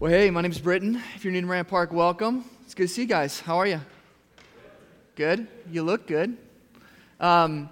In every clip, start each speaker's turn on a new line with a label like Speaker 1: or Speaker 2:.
Speaker 1: Well, hey, my name's Britton. If you're new to Moran Park, welcome. It's good to see you guys. How are you? Good? You look good. Um,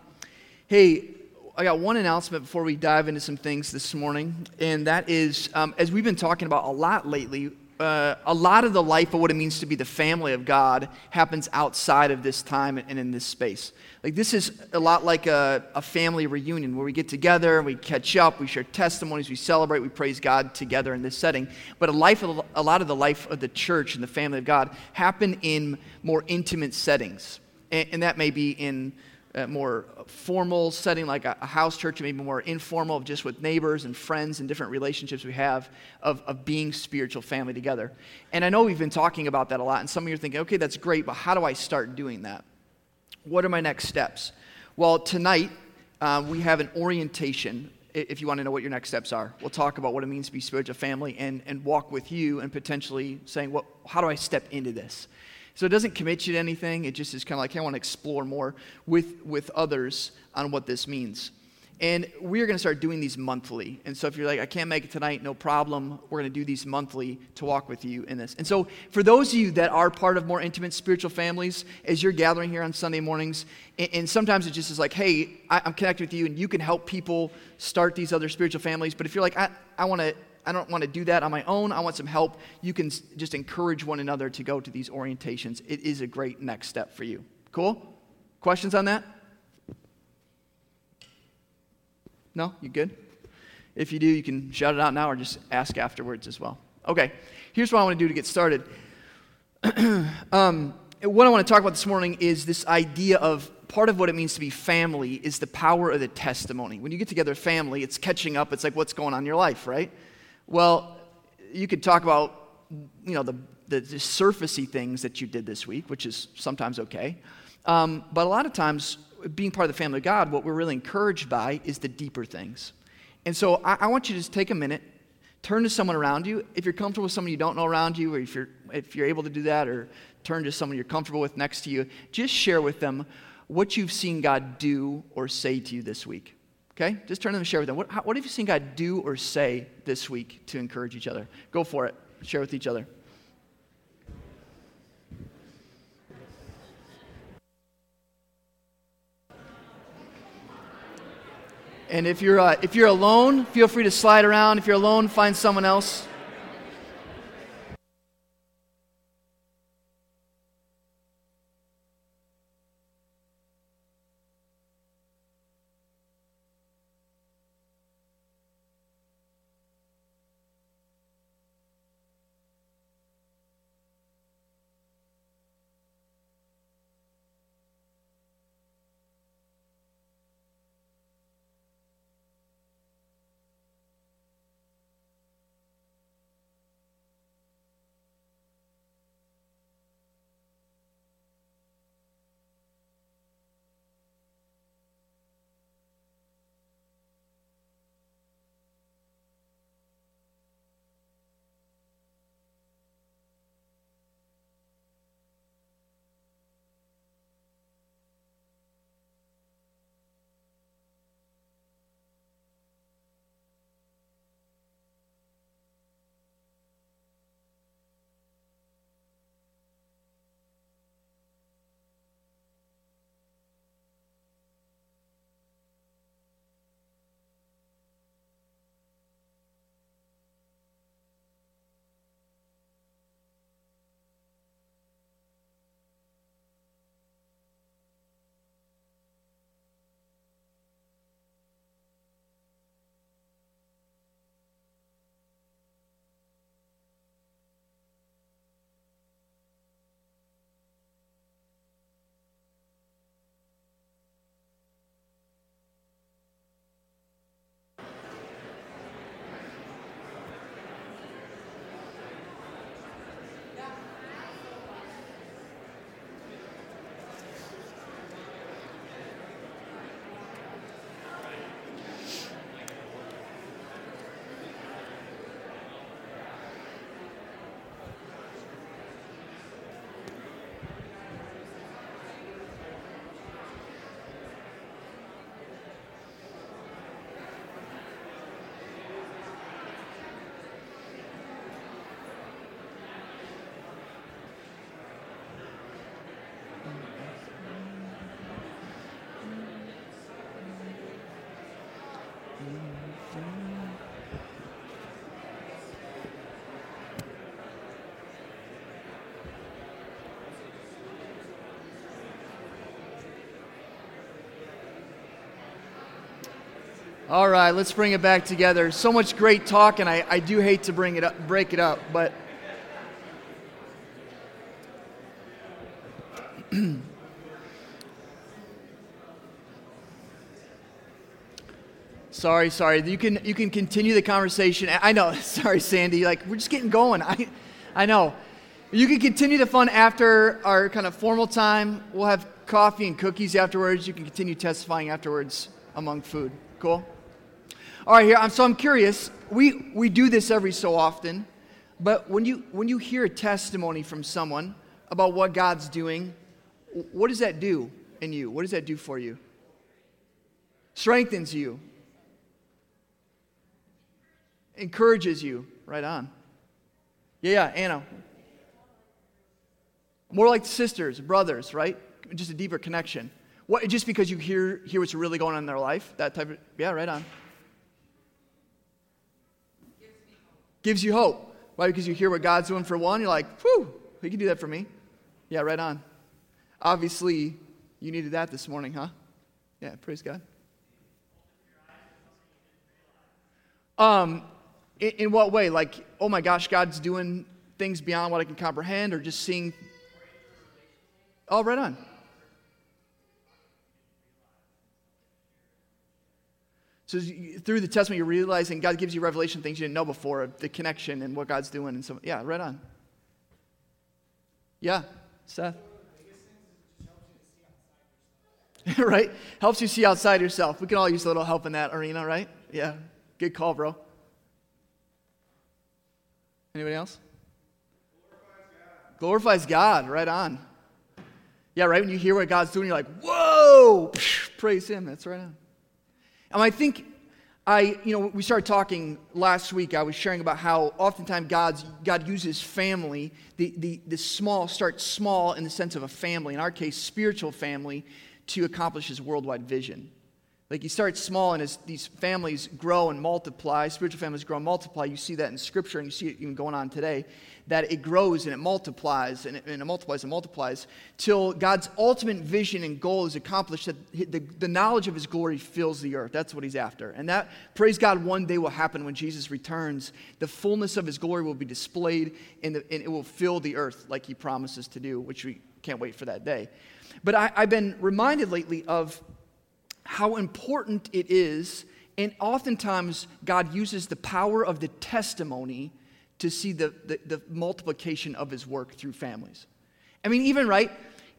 Speaker 1: hey, I got one announcement before we dive into some things this morning, and that is um, as we've been talking about a lot lately, uh, a lot of the life of what it means to be the family of God happens outside of this time and in this space. Like, this is a lot like a, a family reunion where we get together, we catch up, we share testimonies, we celebrate, we praise God together in this setting. But a, life of, a lot of the life of the church and the family of God happen in more intimate settings. And, and that may be in a more formal setting like a, house church, maybe more informal, just with neighbors and friends and different relationships we have of, of being spiritual family together. And I know we've been talking about that a lot, and some of you are thinking, okay, that's great, but how do I start doing that? What are my next steps? Well, tonight uh, we have an orientation. If you want to know what your next steps are, we'll talk about what it means to be spiritual family and, and walk with you and potentially saying, well, how do I step into this? So it doesn't commit you to anything. It just is kind of like, hey, I want to explore more with, with others on what this means. And we're going to start doing these monthly. And so if you're like, I can't make it tonight, no problem. We're going to do these monthly to walk with you in this. And so for those of you that are part of more intimate spiritual families, as you're gathering here on Sunday mornings, and, and sometimes it just is like, hey, I, am connected with you and you can help people start these other spiritual families. But if you're like, I, I want to I don't want to do that on my own. I want some help. You can just encourage one another to go to these orientations. It is a great next step for you. Cool? Questions on that? No? You good? If you do, you can shout it out now or just ask afterwards as well. Okay, here's what I want to do to get started. um, what I want to talk about this morning is this idea of part of what it means to be family is the power of the testimony. When you get together, family, it's catching up. It's like what's going on in your life, right? Well, you could talk about, you know, the, the, the surfacey things that you did this week, which is sometimes okay. Um, but a lot of times, being part of the family of God, what we're really encouraged by is the deeper things. And so I, I want you to just take a minute, turn to someone around you. If you're comfortable with someone you don't know around you, or if you're, if you're able to do that, or turn to someone you're comfortable with next to you, just share with them what you've seen God do or say to you this week. Okay? Just turn to them and share with them. What, how, what have you seen God do or say this week to encourage each other? Go for it. Share with each other. And if you're, uh, if you're alone, feel free to slide around. If you're alone, find someone else. All right, let's bring it back together. So much great talk, and I, I do hate to bring it up, break it up, but. sorry, sorry. You can you can continue the conversation. I know. Sorry, Sandy. Like we're just getting going. I I know. You can continue the fun after our kind of formal time. We'll have coffee and cookies afterwards. You can continue testifying afterwards among food. Cool? All right, here. I'm, so I'm curious. We, we do this every so often, but when you, when you hear a testimony from someone about what God's doing, what does that do in you? What does that do for you? Strengthens you, encourages you. Right on. Yeah, yeah, Anna. More like sisters, brothers, right? Just a deeper connection. What, just because you hear, hear what's really going on in their life, that type of, yeah, right on. Gives you hope. Why? Because you hear what God's doing for one, you're like, whew, he can do that for me. Yeah, right on. Obviously, you needed that this morning, huh? Yeah, praise God. Um, in, in what way? Like, oh my gosh, God's doing things beyond what I can comprehend, or just seeing Oh, right on. So through the Testament, you're realizing God gives you revelation things you didn't know before, the connection and what God's doing. And so, yeah, right on. Yeah, Seth. right? Helps you see outside yourself. We can all use a little help in that arena, right? Yeah. Good call, bro. Anybody else? Glorifies God. Glorifies God. Right on. Yeah, right? When you hear what God's doing, you're like, whoa, praise Him. That's right on. And I think I, you know, we started talking last week. I was sharing about how oftentimes God's, God uses family. The, the, the small starts small in the sense of a family, in our case, spiritual family, to accomplish His worldwide vision. Like you start small, and as these families grow and multiply, spiritual families grow and multiply, you see that in Scripture, and you see it even going on today that it grows and it multiplies and it, and it multiplies and multiplies till God's ultimate vision and goal is accomplished that the, the knowledge of his glory fills the earth. That's what he's after. And that, praise God, one day will happen when Jesus returns. The fullness of his glory will be displayed and, the, and it will fill the earth like he promises to do, which we can't wait for that day. But I, I've been reminded lately of how important it is, and oftentimes God uses the power of the testimony to see the, the, the multiplication of his work through families. I mean, even right,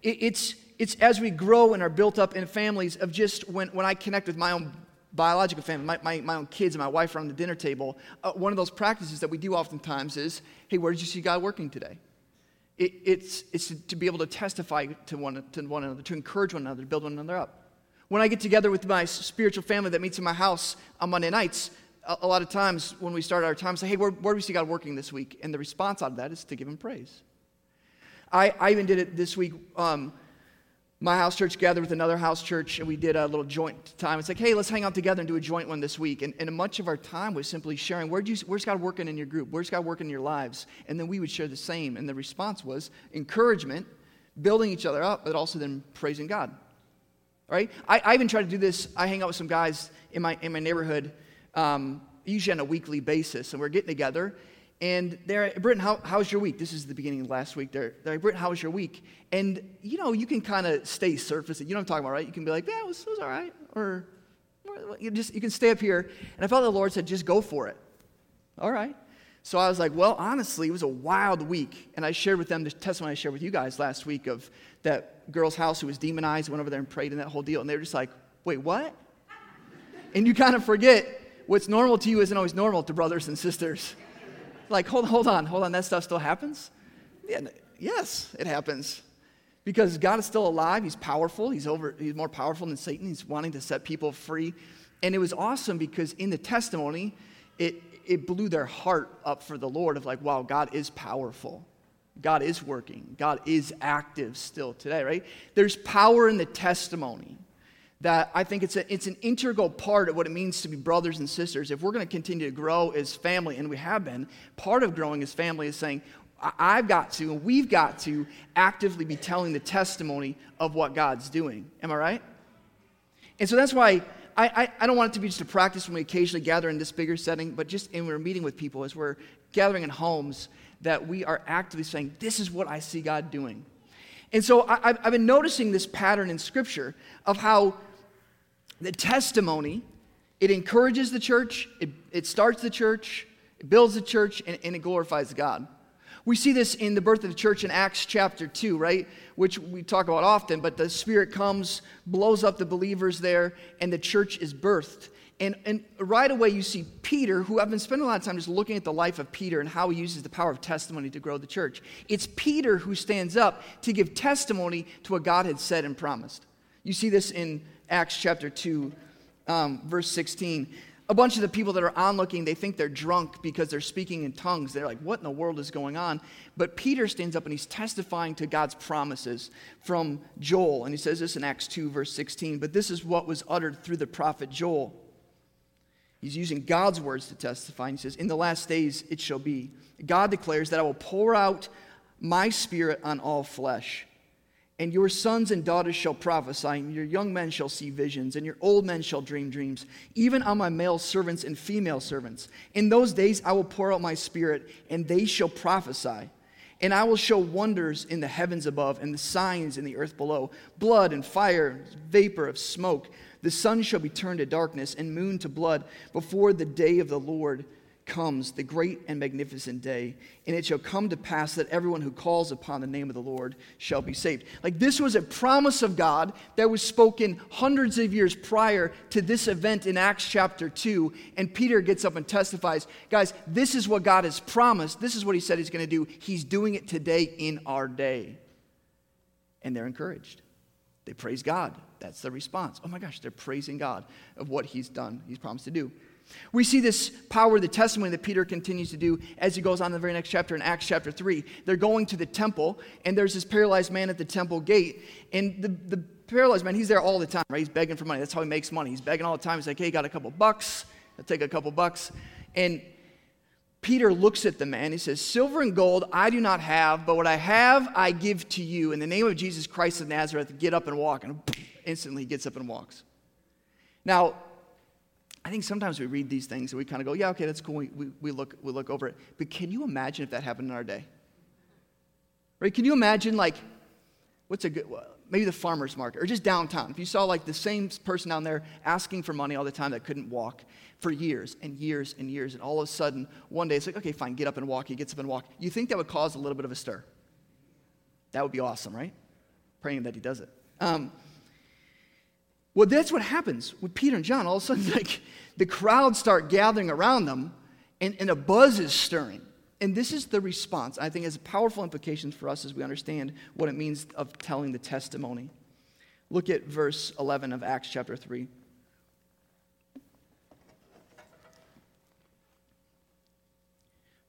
Speaker 1: it, it's, it's as we grow and are built up in families of just when, when I connect with my own biological family, my, my, my own kids and my wife around the dinner table, uh, one of those practices that we do oftentimes is, hey, where did you see God working today? It, it's, it's to be able to testify to one, to one another, to encourage one another, to build one another up. When I get together with my spiritual family that meets in my house on Monday nights, a, a lot of times when we start our time, say, hey, where, where do we see God working this week? And the response out of that is to give him praise. I, I even did it this week. Um, my house church gathered with another house church, and we did a little joint time. It's like, hey, let's hang out together and do a joint one this week. And, and much of our time was simply sharing, Where you, where's God working in your group? Where's God working in your lives? And then we would share the same. And the response was encouragement, building each other up, but also then praising God. Right? I, I even try to do this. I hang out with some guys in my, in my neighborhood um, usually on a weekly basis, and we're getting together. And they're, Britton, how, how's your week? This is the beginning of last week. They're, they're like, Britton, how was your week? And, you know, you can kind of stay surface. You know what I'm talking about, right? You can be like, yeah, it was, it was all right. Or, or you, just, you can stay up here. And I felt the Lord said, just go for it. All right. So I was like, well, honestly, it was a wild week. And I shared with them the testimony I shared with you guys last week of that girl's house who was demonized, went over there and prayed and that whole deal. And they were just like, wait, what? And you kind of forget what's normal to you isn't always normal to brothers and sisters. Like, hold, hold on, hold on, that stuff still happens? Yeah, yes, it happens. Because God is still alive, He's powerful, He's, over, he's more powerful than Satan, He's wanting to set people free. And it was awesome because in the testimony, it, it blew their heart up for the Lord of like, wow, God is powerful. God is working. God is active still today, right? There's power in the testimony that I think it's, a, it's an integral part of what it means to be brothers and sisters. If we're going to continue to grow as family, and we have been, part of growing as family is saying, I've got to, and we've got to actively be telling the testimony of what God's doing. Am I right? And so that's why I, I, don't want it to be just a practice when we occasionally gather in this bigger setting, but just in we're meeting with people as we're gathering in homes that we are actively saying, This is what I see God doing. And so I, I've been noticing this pattern in Scripture of how the testimony, it encourages the church, it, it starts the church, it builds the church, and, and it glorifies God. We see this in the birth of the church in Acts chapter 2, right? Which we talk about often, but the Spirit comes, blows up the believers there, and the church is birthed. And, and right away, you see Peter, who I've been spending a lot of time just looking at the life of Peter and how he uses the power of testimony to grow the church. It's Peter who stands up to give testimony to what God had said and promised. You see this in Acts chapter 2, um, verse 16 a bunch of the people that are onlooking, they think they're drunk because they're speaking in tongues. They're like, what in the world is going on? But Peter stands up and he's testifying to God's promises from Joel. And he says this in Acts 2, verse 16. But this is what was uttered through the prophet Joel. He's using God's words to testify. And he says, In the last days it shall be. God declares that I will pour out my spirit on all flesh. And your sons and daughters shall prophesy, and your young men shall see visions, and your old men shall dream dreams, even on my male servants and female servants. In those days I will pour out my spirit, and they shall prophesy. And I will show wonders in the heavens above, and the signs in the earth below blood and fire, vapor of smoke. The sun shall be turned to darkness, and moon to blood, before the day of the Lord comes the great and magnificent day, and it shall come to pass that everyone who calls upon the name of the Lord shall be saved. Like this was a promise of God that was spoken hundreds of years prior to this event in Acts chapter 2. And Peter gets up and testifies, guys, this is what God has promised. This is what he said he's going to do. He's doing it today in our day. And they're encouraged. They praise God. That's the response. Oh my gosh, they're praising God of what he's done, he's promised to do. We see this power, the testimony that Peter continues to do as he goes on in the very next chapter in Acts chapter 3. They're going to the temple, and there's this paralyzed man at the temple gate. And the, the paralyzed man, he's there all the time, right? He's begging for money. That's how he makes money. He's begging all the time. He's like, hey, got a couple bucks. I'll take a couple bucks. And Peter looks at the man. He says, Silver and gold I do not have, but what I have I give to you. In the name of Jesus Christ of Nazareth, get up and walk. And instantly he gets up and walks. Now, I think sometimes we read these things and we kind of go, yeah, okay, that's cool. We, we, we, look, we look over it. But can you imagine if that happened in our day? Right? Can you imagine, like, what's a good, maybe the farmer's market or just downtown? If you saw, like, the same person down there asking for money all the time that couldn't walk for years and years and years, and all of a sudden, one day it's like, okay, fine, get up and walk. He gets up and walk. You think that would cause a little bit of a stir? That would be awesome, right? Praying that he does it. Um, well, that's what happens with Peter and John. All of a sudden, like the crowds start gathering around them, and, and a buzz is stirring. And this is the response. I think has powerful implications for us as we understand what it means of telling the testimony. Look at verse 11 of Acts chapter 3. It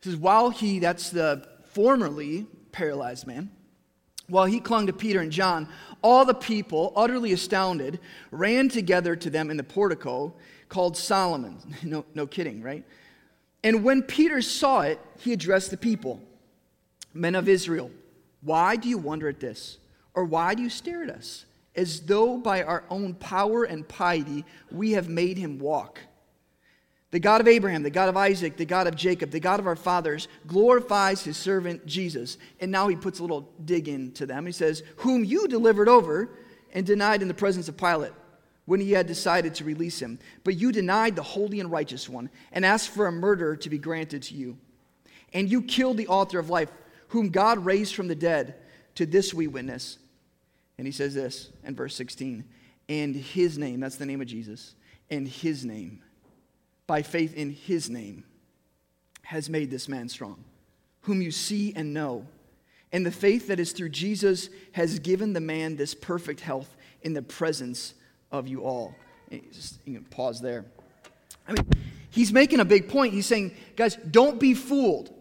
Speaker 1: says, While he, that's the formerly paralyzed man, while he clung to Peter and John, all the people, utterly astounded, ran together to them in the portico called Solomon. No, no kidding, right? And when Peter saw it, he addressed the people Men of Israel, why do you wonder at this? Or why do you stare at us? As though by our own power and piety we have made him walk. The God of Abraham, the God of Isaac, the God of Jacob, the God of our fathers, glorifies his servant Jesus. And now he puts a little dig into them. He says, Whom you delivered over and denied in the presence of Pilate when he had decided to release him. But you denied the holy and righteous one and asked for a murderer to be granted to you. And you killed the author of life, whom God raised from the dead. To this we witness. And he says this in verse 16 and his name, that's the name of Jesus, and his name by faith in his name, has made this man strong, whom you see and know. And the faith that is through Jesus has given the man this perfect health in the presence of you all. Just, you can pause there. I mean, he's making a big point. He's saying, guys, don't be fooled.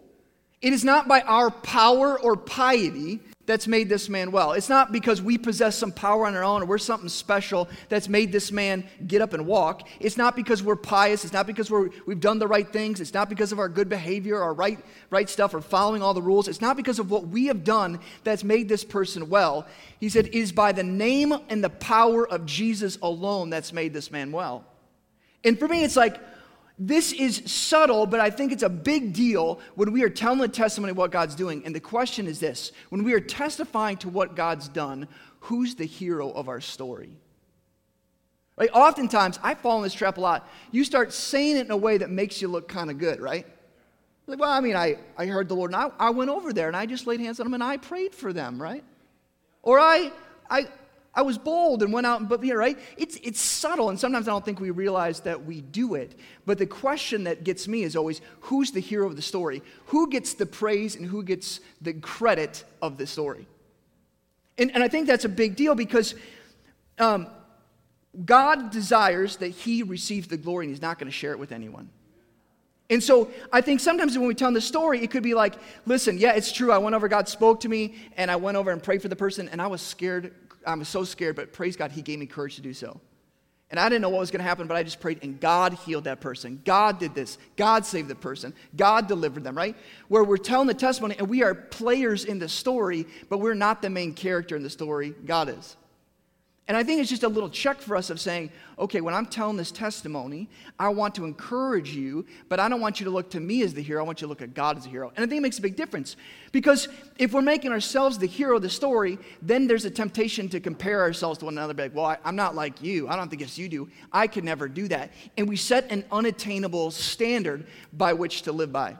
Speaker 1: It is not by our power or piety that's made this man well. It's not because we possess some power on our own or we're something special that's made this man get up and walk. It's not because we're pious. It's not because we're, we've done the right things. It's not because of our good behavior our right, right stuff or following all the rules. It's not because of what we have done that's made this person well. He said, It is by the name and the power of Jesus alone that's made this man well. And for me, it's like, this is subtle, but I think it's a big deal when we are telling the testimony of what God's doing. And the question is this when we are testifying to what God's done, who's the hero of our story? Like, oftentimes, I fall in this trap a lot. You start saying it in a way that makes you look kind of good, right? Like, well, I mean, I, I heard the Lord, and I, I went over there and I just laid hands on them and I prayed for them, right? Or I, I, I was bold and went out and, but, you know, right? It's, it's subtle, and sometimes I don't think we realize that we do it. But the question that gets me is always who's the hero of the story? Who gets the praise and who gets the credit of the story? And, and I think that's a big deal because um, God desires that He receives the glory and He's not going to share it with anyone. And so I think sometimes when we tell the story, it could be like, listen, yeah, it's true. I went over, God spoke to me, and I went over and prayed for the person, and I was scared. I was so scared, but praise God, He gave me courage to do so. And I didn't know what was going to happen, but I just prayed, and God healed that person. God did this. God saved the person. God delivered them, right? Where we're telling the testimony, and we are players in the story, but we're not the main character in the story. God is. And I think it's just a little check for us of saying, okay, when I'm telling this testimony, I want to encourage you, but I don't want you to look to me as the hero. I want you to look at God as the hero. And I think it makes a big difference. Because if we're making ourselves the hero of the story, then there's a temptation to compare ourselves to one another. Be like, well, I, am not like you. I don't think it's you do. I could never do that. And we set an unattainable standard by which to live by.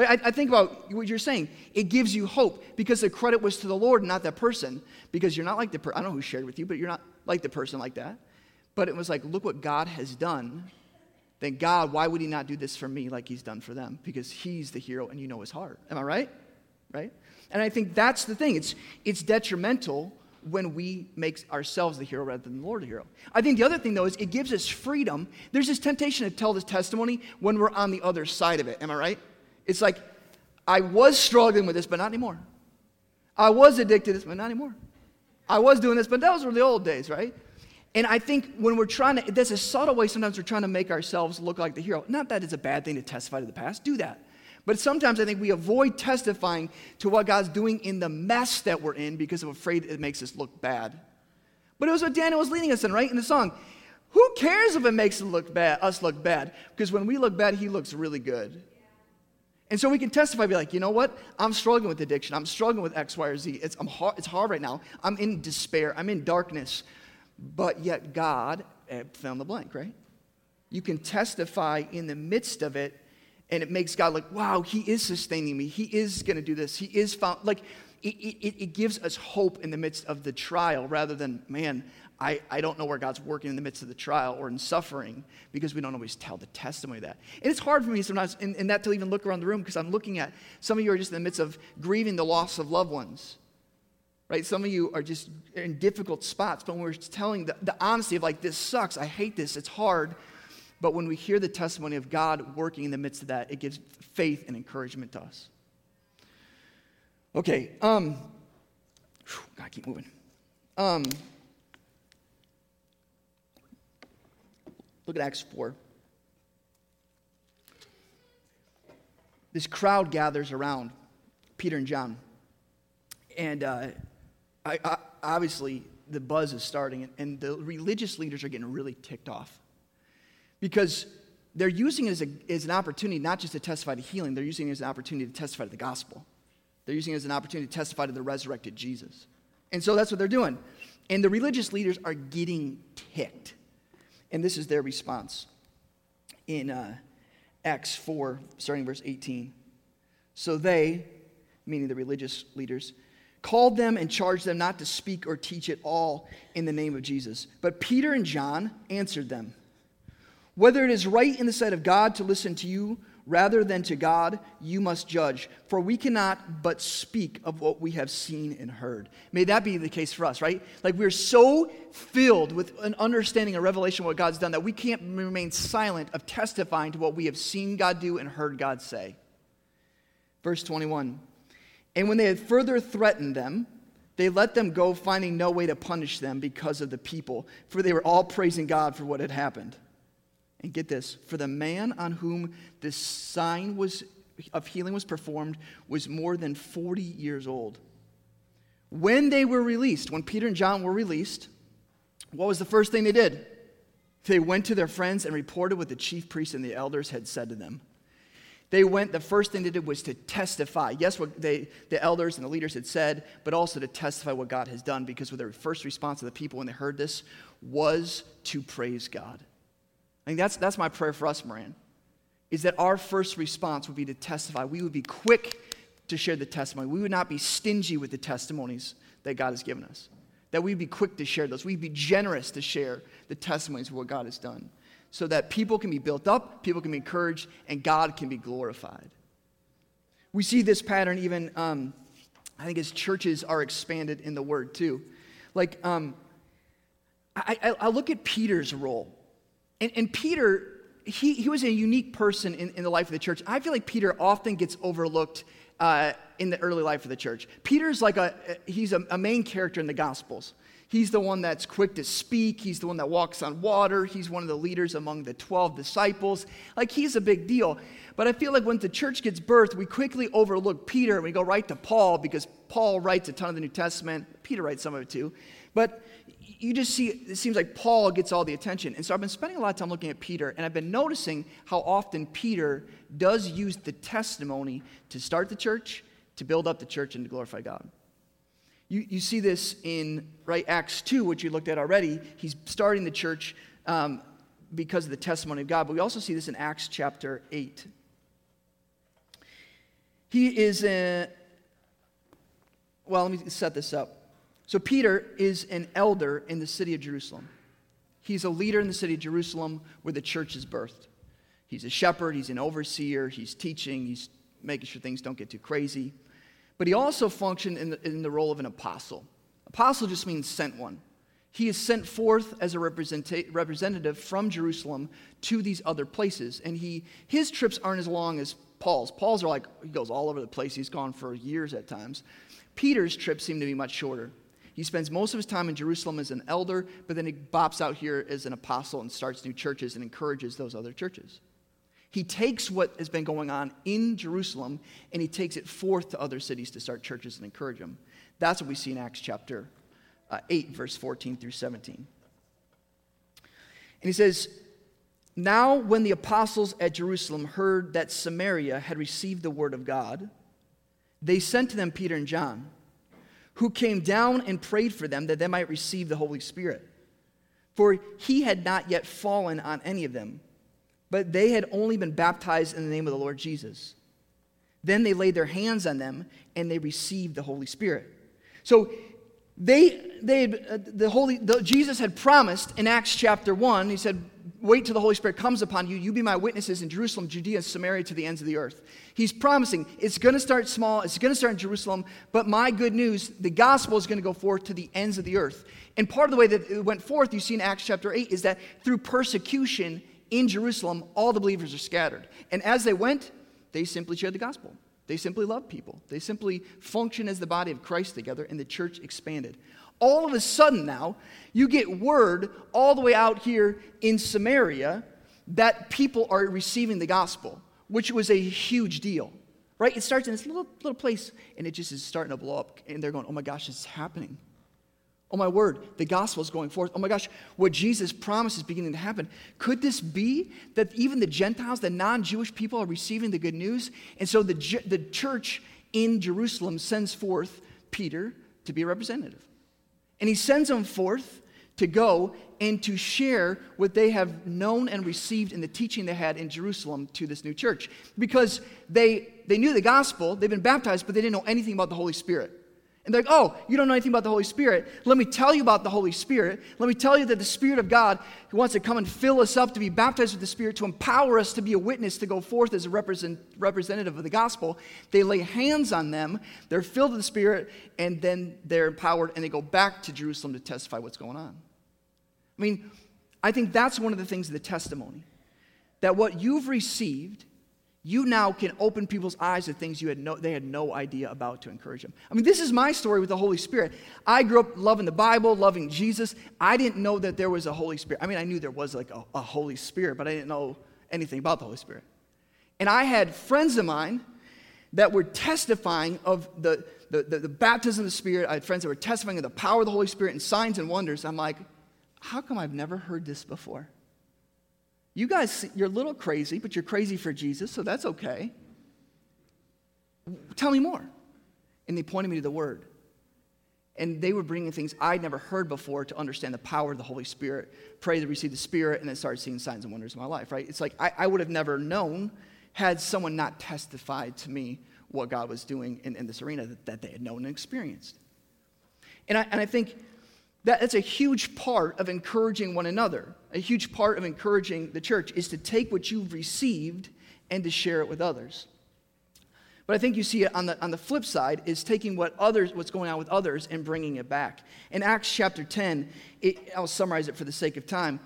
Speaker 1: Right? I, I, think about what you're saying. It gives you hope because the credit was to the Lord, not that person. Because you're not like the person, I don't know who shared with you, but you're not like the person like that. But it was like, look what God has done. Then God, why would he not do this for me like he's done for them? Because he's the hero and you know his heart. Am I right? Right? And I think that's the thing. It's, it's detrimental when we make ourselves the hero rather than the Lord the hero. I think the other thing, though, is it gives us freedom. There's this temptation to tell this testimony when we're on the other side of it. Am I right? It's like, I was struggling with this, but not anymore. I was addicted to this, but not anymore. I was doing this, but those were the old days, right? And I think when we're trying to, there's a subtle way sometimes we're trying to make ourselves look like the hero. Not that it's a bad thing to testify to the past, do that. But sometimes I think we avoid testifying to what God's doing in the mess that we're in because we're afraid it makes us look bad. But it was what Daniel was leading us in, right? In the song. Who cares if it makes it look bad, us look bad? Because when we look bad, he looks really good. And so we can testify, be like, you know what? I'm struggling with addiction. I'm struggling with X, Y, or Z. It's, I'm hard, it's hard right now. I'm in despair. I'm in darkness. But yet, God, eh, fill in the blank, right? You can testify in the midst of it, and it makes God like, wow, He is sustaining me. He is going to do this. He is found. Like, it, it, it gives us hope in the midst of the trial rather than, man, I, I don't know where God's working in the midst of the trial or in suffering because we don't always tell the testimony of that. And it's hard for me sometimes in, in that to even look around the room because I'm looking at some of you are just in the midst of grieving the loss of loved ones. Right? Some of you are just in difficult spots, but when we're telling the, the honesty of like, this sucks, I hate this, it's hard. But when we hear the testimony of God working in the midst of that, it gives faith and encouragement to us. Okay, um, whew, gotta keep moving. Um, Look at Acts 4. This crowd gathers around Peter and John. And uh, I, I, obviously, the buzz is starting, and the religious leaders are getting really ticked off because they're using it as, a, as an opportunity not just to testify to healing, they're using it as an opportunity to testify to the gospel. They're using it as an opportunity to testify to the resurrected Jesus. And so that's what they're doing. And the religious leaders are getting ticked. And this is their response in uh, Acts 4, starting verse 18. So they, meaning the religious leaders, called them and charged them not to speak or teach at all in the name of Jesus. But Peter and John answered them Whether it is right in the sight of God to listen to you rather than to God, you must judge. For we cannot but speak of what we have seen and heard. May that be the case for us, right? Like we're so filled with an understanding, a revelation of what God's done that we can't remain silent of testifying to what we have seen God do and heard God say. Verse 21 And when they had further threatened them, they let them go, finding no way to punish them because of the people, for they were all praising God for what had happened. And get this for the man on whom this sign was, of healing was performed was more than 40 years old. When they were released, when Peter and John were released, what was the first thing they did? They went to their friends and reported what the chief priests and the elders had said to them. They went, the first thing they did was to testify. Yes, what they, the elders and the leaders had said, but also to testify what God has done because their first response of the people when they heard this was to praise God. I think that's, that's my prayer for us, Moran, is that our first response would be to testify. We would be quick to share the testimony. We would not be stingy with the testimonies that God has given us. That we'd be quick to share those. We'd be generous to share the testimonies of what God has done so that people can be built up, people can be encouraged, and God can be glorified. We see this pattern even, um, I think, as churches are expanded in the word too. Like, um, I, I, I, look at Peter's role, and, and Peter, he, he was a unique person in, in the life of the church. I feel like Peter often gets overlooked uh, in the early life of the church. Peter's like a, he's a, a main character in the Gospels. He's the one that's quick to speak. He's the one that walks on water. He's one of the leaders among the 12 disciples. Like, he's a big deal. But I feel like when the church gets birthed, we quickly overlook Peter and we go right to Paul because Paul writes a ton of the New Testament. Peter writes some of it too. But you just see, it seems like Paul gets all the attention. And so I've been spending a lot of time looking at Peter, and I've been noticing how often Peter does use the testimony to start the church, to build up the church, and to glorify God. You, you see this in right Acts 2, which you looked at already. He's starting the church um, because of the testimony of God, but we also see this in Acts chapter 8. He is a, well, let me set this up. So, Peter is an elder in the city of Jerusalem. He's a leader in the city of Jerusalem where the church is birthed. He's a shepherd, he's an overseer, he's teaching, he's making sure things don't get too crazy. But he also functioned in the, in the role of an apostle. Apostle just means sent one. He is sent forth as a representative from Jerusalem to these other places. And he, his trips aren't as long as Paul's. Paul's are like, he goes all over the place. He's gone for years at times. Peter's trips seem to be much shorter. He spends most of his time in Jerusalem as an elder, but then he bops out here as an apostle and starts new churches and encourages those other churches. He takes what has been going on in Jerusalem and he takes it forth to other cities to start churches and encourage them. That's what we see in Acts chapter uh, 8, verse 14 through 17. And he says, Now, when the apostles at Jerusalem heard that Samaria had received the word of God, they sent to them Peter and John, who came down and prayed for them that they might receive the Holy Spirit. For he had not yet fallen on any of them but they had only been baptized in the name of the Lord Jesus. Then they laid their hands on them and they received the Holy Spirit. So they, they had, uh, the Holy, the, Jesus had promised in Acts chapter 1, he said, Wait till the Holy Spirit comes upon you. You be my witnesses in Jerusalem, Judea, Samaria to the ends of the earth. He's promising it's going to start small, it's going to start in Jerusalem, but my good news, the gospel is going to go forth to the ends of the earth. And part of the way that it went forth, you see in Acts chapter 8, is that through persecution, in Jerusalem, all the believers are scattered. And as they went, they simply shared the gospel. They simply loved people. They simply functioned as the body of Christ together, and the church expanded. All of a sudden, now, you get word all the way out here in Samaria that people are receiving the gospel, which was a huge deal, right? It starts in this little, little place, and it just is starting to blow up, and they're going, oh my gosh, it's happening. Oh my word, the gospel is going forth. Oh my gosh, what Jesus promised is beginning to happen. Could this be that even the Gentiles, the non Jewish people, are receiving the good news? And so the, the church in Jerusalem sends forth Peter to be a representative. And he sends them forth to go and to share what they have known and received in the teaching they had in Jerusalem to this new church. Because they, they knew the gospel, they've been baptized, but they didn't know anything about the Holy Spirit. And they're like, oh, you don't know anything about the Holy Spirit. Let me tell you about the Holy Spirit. Let me tell you that the Spirit of God who wants to come and fill us up to be baptized with the Spirit, to empower us to be a witness, to go forth as a represent, representative of the gospel. They lay hands on them, they're filled with the Spirit, and then they're empowered and they go back to Jerusalem to testify what's going on. I mean, I think that's one of the things of the testimony that what you've received you now can open people's eyes to things you had no, they had no idea about to encourage them. I mean, this is my story with the Holy Spirit. I grew up loving the Bible, loving Jesus. I didn't know that there was a Holy Spirit. I mean, I knew there was like a, a Holy Spirit, but I didn't know anything about the Holy Spirit. And I had friends of mine that were testifying of the, the, the, the baptism of the Spirit. I had friends that were testifying of the power of the Holy Spirit and signs and wonders. I'm like, how come I've never heard this before? You guys, you're a little crazy, but you're crazy for Jesus, so that's okay. Tell me more. And they pointed me to the Word. And they were bringing things I'd never heard before to understand the power of the Holy Spirit, pray to receive the Spirit, and then start seeing signs and wonders in my life, right? It's like I, I would have never known had someone not testified to me what God was doing in, in this arena that, that, they had known and experienced. And I, and I think that, that's a huge part of encouraging one another. A huge part of encouraging the church is to take what you've received and to share it with others. But I think you see it on the, on the flip side is taking what others, what's going on with others and bringing it back. In Acts chapter 10, it, I'll summarize it for the sake of time.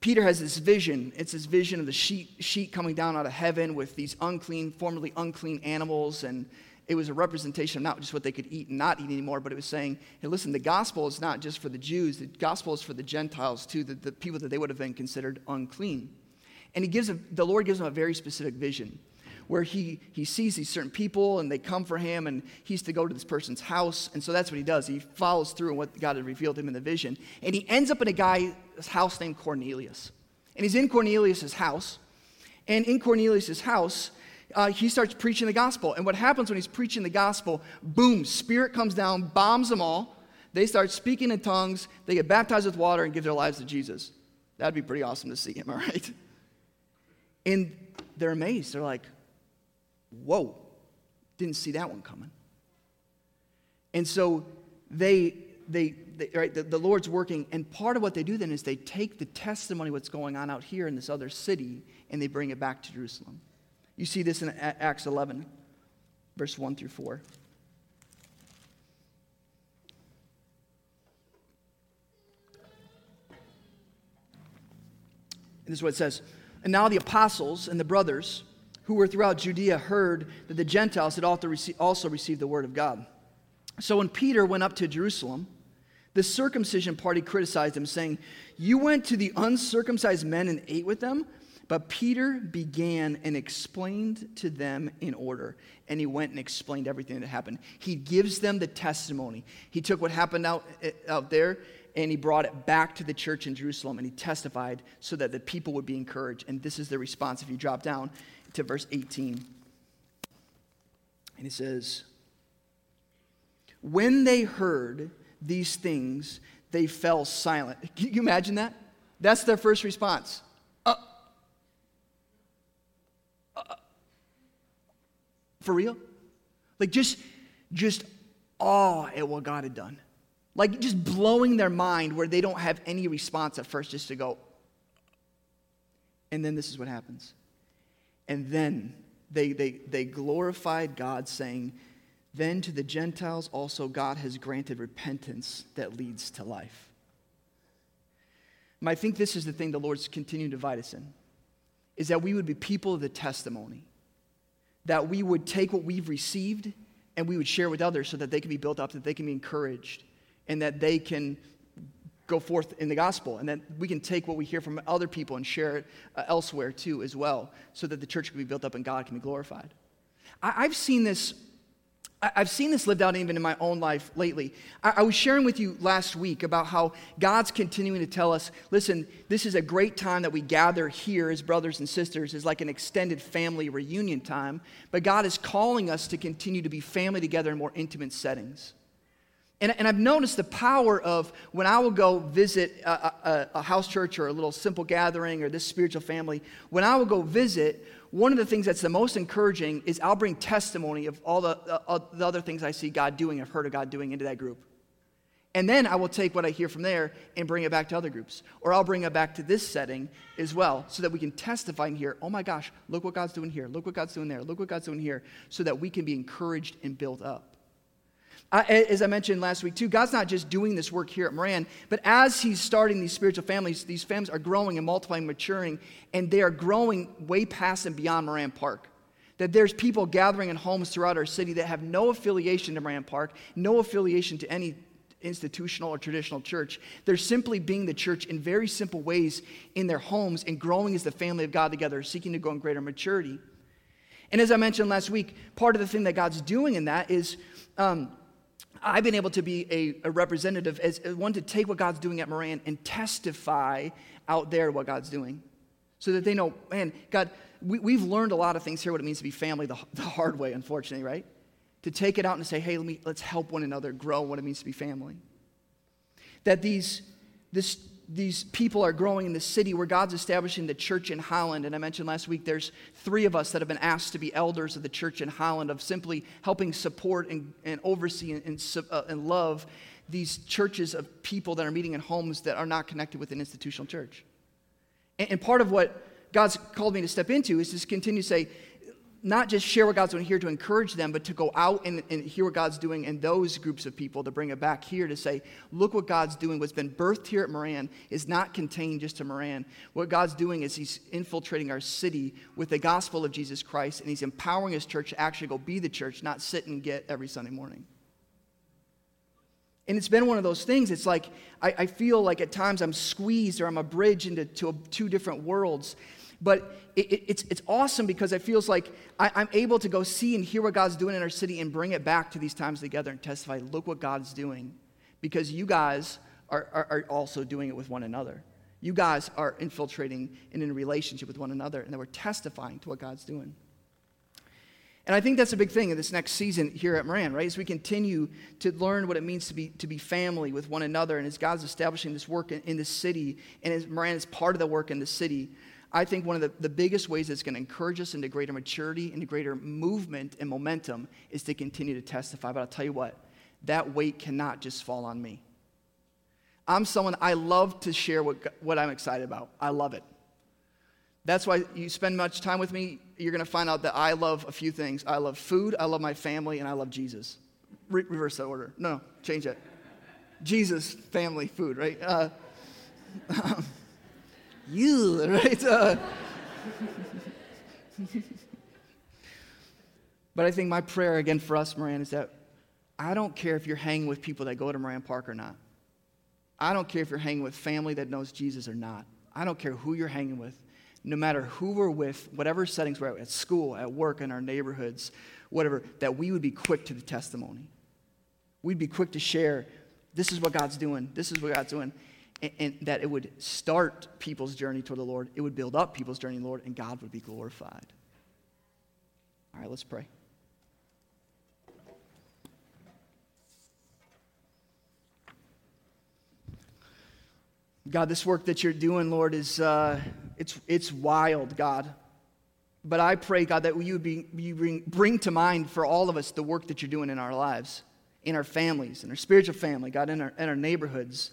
Speaker 1: Peter has this vision. It's this vision of the sheet, sheet coming down out of heaven with these unclean, formerly unclean animals. And it was a representation of not just what they could eat and not eat anymore, but it was saying, hey, listen, the gospel is not just for the Jews, the gospel is for the Gentiles too, the, the people that they would have been considered unclean. And he gives a, the Lord gives them a very specific vision where he, he sees these certain people and they come for him and he's to go to this person's house. And so that's what he does. He follows through on what God had revealed to him in the vision. And he ends up in a guy's house named Cornelius. And he's in Cornelius' house. And in Cornelius' house, uh, he starts preaching the gospel. And what happens when he's preaching the gospel, boom, spirit comes down, bombs them all. They start speaking in tongues. They get baptized with water and give their lives to Jesus. That'd be pretty awesome to see, am I right? And they're amazed. They're like, whoa, didn't see that one coming. And so they, they, they right, the, the Lord's working, and part of what they do then is they take the testimony what's going on out here in this other city and they bring it back to Jerusalem. You see this in Acts 11, verse 1 through 4. And this is what it says. And now the apostles and the brothers who were throughout Judea heard that the Gentiles had also received the word of God. So when Peter went up to Jerusalem, the circumcision party criticized him, saying, You went to the uncircumcised men and ate with them? But Peter began and explained to them in order. And he went and explained everything that happened. He gives them the testimony. He took what happened out, eh, out there and he brought it back to the church in Jerusalem and he testified so that the people would be encouraged. And this is the response if you drop down to verse 18. And it says, When they heard these things, they fell silent. Can you imagine that? That's their first response. Uh, uh, for real? Like just, just awe at what God had done. Like just blowing their mind where they don't have any response at first, just to go. And then this is what happens. And then they, they, they glorified God, saying, Then to the Gentiles also God has granted repentance that leads to life. And I think this is the thing the Lord's continuing to divide us in, is that we would be people of the testimony, that we would take what we've received and we would share with others so that they can be built up, that they can be encouraged, and that they can go forth in the gospel and that we can take what we hear from other people and share it uh, elsewhere too as well so that the church can be built up and god can be glorified. I, have seen this I've seen this lived out even in my own life lately. I, was sharing with you last week about how God's continuing to tell us listen, this is a great time that we gather here as brothers and sisters, is like an extended family reunion time. But God is calling us to continue to be family together in more intimate settings. And, and I've noticed the power of when I will go visit a, a, a, house church or a little simple gathering or this spiritual family, when I will go visit, one of the things that's the most encouraging is I'll bring testimony of all the, uh, the other things I see God doing, I've heard of God doing into that group. And then I will take what I hear from there and bring it back to other groups. Or I'll bring it back to this setting as well so that we can testify and hear, oh my gosh, look what God's doing here. Look what God's doing there. Look what God's doing here. So that we can be encouraged and built up. I, as I mentioned last week, too, God's not just doing this work here at Moran, but as He's starting these spiritual families, these families are growing and multiplying, maturing, and they are growing way past and beyond Moran Park. That there's people gathering in homes throughout our city that have no affiliation to Moran Park, no affiliation to any institutional or traditional church. They're simply being the church in very simple ways in their homes and growing as the family of God together, seeking to grow in greater maturity. And as I mentioned last week, part of the thing that God's doing in that is. Um, I've been able to be a, a representative as, as one to take what God's doing at Moran and testify out there what God's doing. so that they know, man, God, we, have learned a lot of things here, what it means to be family the, the hard way, unfortunately, right? To take it out and say, hey, let me, let's help one another grow what it means to be family. That these, this, these people are growing in the city where God's establishing the church in Holland. And I mentioned last week there's three of us that have been asked to be elders of the church in Holland, of simply helping support and, and oversee and, and, uh, and love these churches of people that are meeting in homes that are not connected with an institutional church. And, and part of what God's called me to step into is to continue to say, not just share what God's doing here to encourage them, but to go out and, and, hear what God's doing in those groups of people to bring it back here to say, look what God's doing. What's been birthed here at Moran is not contained just to Moran. What God's doing is He's infiltrating our city with the gospel of Jesus Christ, and He's empowering His church to actually go be the church, not sit and get every Sunday morning. And it's been one of those things. It's like I, I feel like at times I'm squeezed or I'm a bridge into two different worlds. But it, it, it's, it's awesome because it feels like I, I'm able to go see and hear what God's doing in our city and bring it back to these times together and testify, look what God's doing. Because you guys are, are, are also doing it with one another. You guys are infiltrating and in relationship with one another, and that we're testifying to what God's doing. And I think that's a big thing in this next season here at Moran, right? As we continue to learn what it means to be, to be family with one another, and as God's establishing this work in, in this city, and as Moran is part of the work in the city, I think one of the, the biggest ways that's going to encourage us into greater maturity, into greater movement and momentum is to continue to testify. But I'll tell you what, that weight cannot just fall on me. I'm someone, I love to share what, what I'm excited about. I love it. That's why you spend much time with me, you're going to find out that I love a few things. I love food, I love my family, and I love Jesus. Re- reverse that order. No, change it. Jesus, family, food, right? Uh, um, you, right? Uh, but I think my prayer again for us, Moran, is that I don't care if you're hanging with people that go to Moran Park or not. I don't care if you're hanging with family that knows Jesus or not. I don't care who you're hanging with. No matter who we're with, whatever settings we're at, at school, at work, in our neighborhoods, whatever, that we would be quick to the testimony. We'd be quick to share this is what God's doing, this is what God's doing and, and that it would start people's journey toward the Lord, it would build up people's journey, Lord, and God would be glorified. All right, let's pray. God, this work that you're doing, Lord, is uh, it's, it's wild, God. But I pray, God, that you, be, you bring, bring to mind for all of us the work that you're doing in our lives, in our families, in our spiritual family, God, in our, in our neighborhoods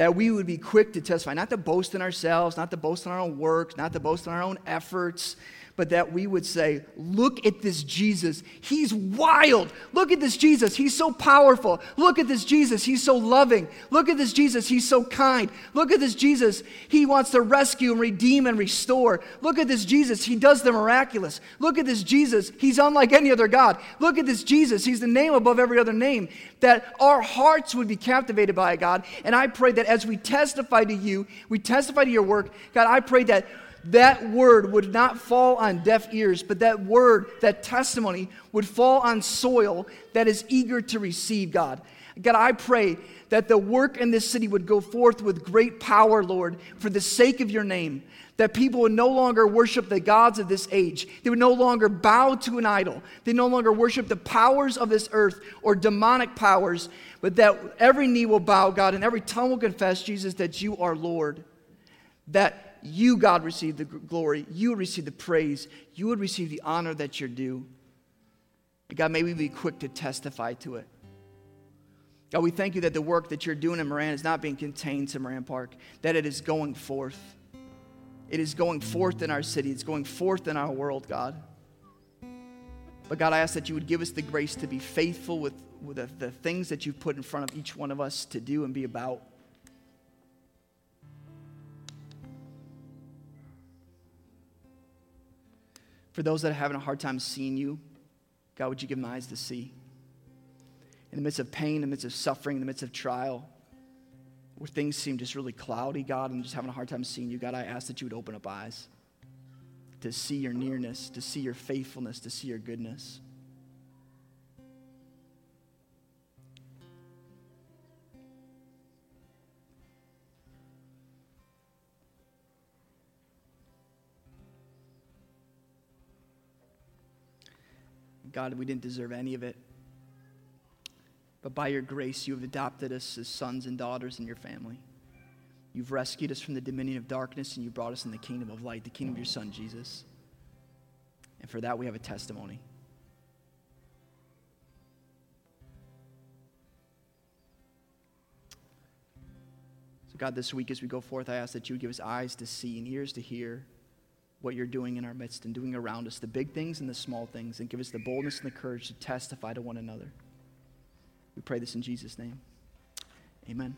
Speaker 1: that we would be quick to testify, not to boast in ourselves, not to boast in our own works, not to boast in our own efforts, but that we would say, Look at this Jesus. He's wild. Look at this Jesus. He's so powerful. Look at this Jesus. He's so loving. Look at this Jesus. He's so kind. Look at this Jesus. He wants to rescue and redeem and restore. Look at this Jesus. He does the miraculous. Look at this Jesus. He's unlike any other God. Look at this Jesus. He's the name above every other name. That our hearts would be captivated by God. And I pray that as we testify to you, we testify to your work, God, I pray that that word would not fall on deaf ears, but that word, that testimony, would fall on soil that is eager to receive God. God, I pray that the work in this city would go forth with great power, Lord, for the sake of your name. That people would no longer worship the gods of this age. They would no longer bow to an idol. They no longer worship the powers of this earth or demonic powers, but that every knee will bow, God, and every tongue will confess, Jesus, that you are Lord. That you, God, receive the glory. You would receive the praise. You would receive the honor that you're due. And God, may we be quick to testify to it. God, we thank you that the work that you're doing in Moran is not being contained to Moran Park, that it is going forth. It is going forth in our city, it's going forth in our world, God. But God, I ask that you would give us the grace to be faithful with, with the, the things that you've put in front of each one of us to do and be about. For those that are having a hard time seeing you, God, would you give them eyes to see? In the midst of pain, in the midst of suffering, in the midst of trial, where things seem just really cloudy, God, and just having a hard time seeing you, God, I ask that you would open up eyes to see your nearness, to see your faithfulness, to see your goodness. God, we didn't deserve any of it. But by your grace, you have adopted us as sons and daughters in your family. You've rescued us from the dominion of darkness and you brought us in the kingdom of light, the kingdom of your Son, Jesus. And for that, we have a testimony. So, God, this week as we go forth, I ask that you would give us eyes to see and ears to hear what you're doing in our midst and doing around us, the big things and the small things, and give us the boldness and the courage to testify to one another. We pray this in Jesus' name. Amen.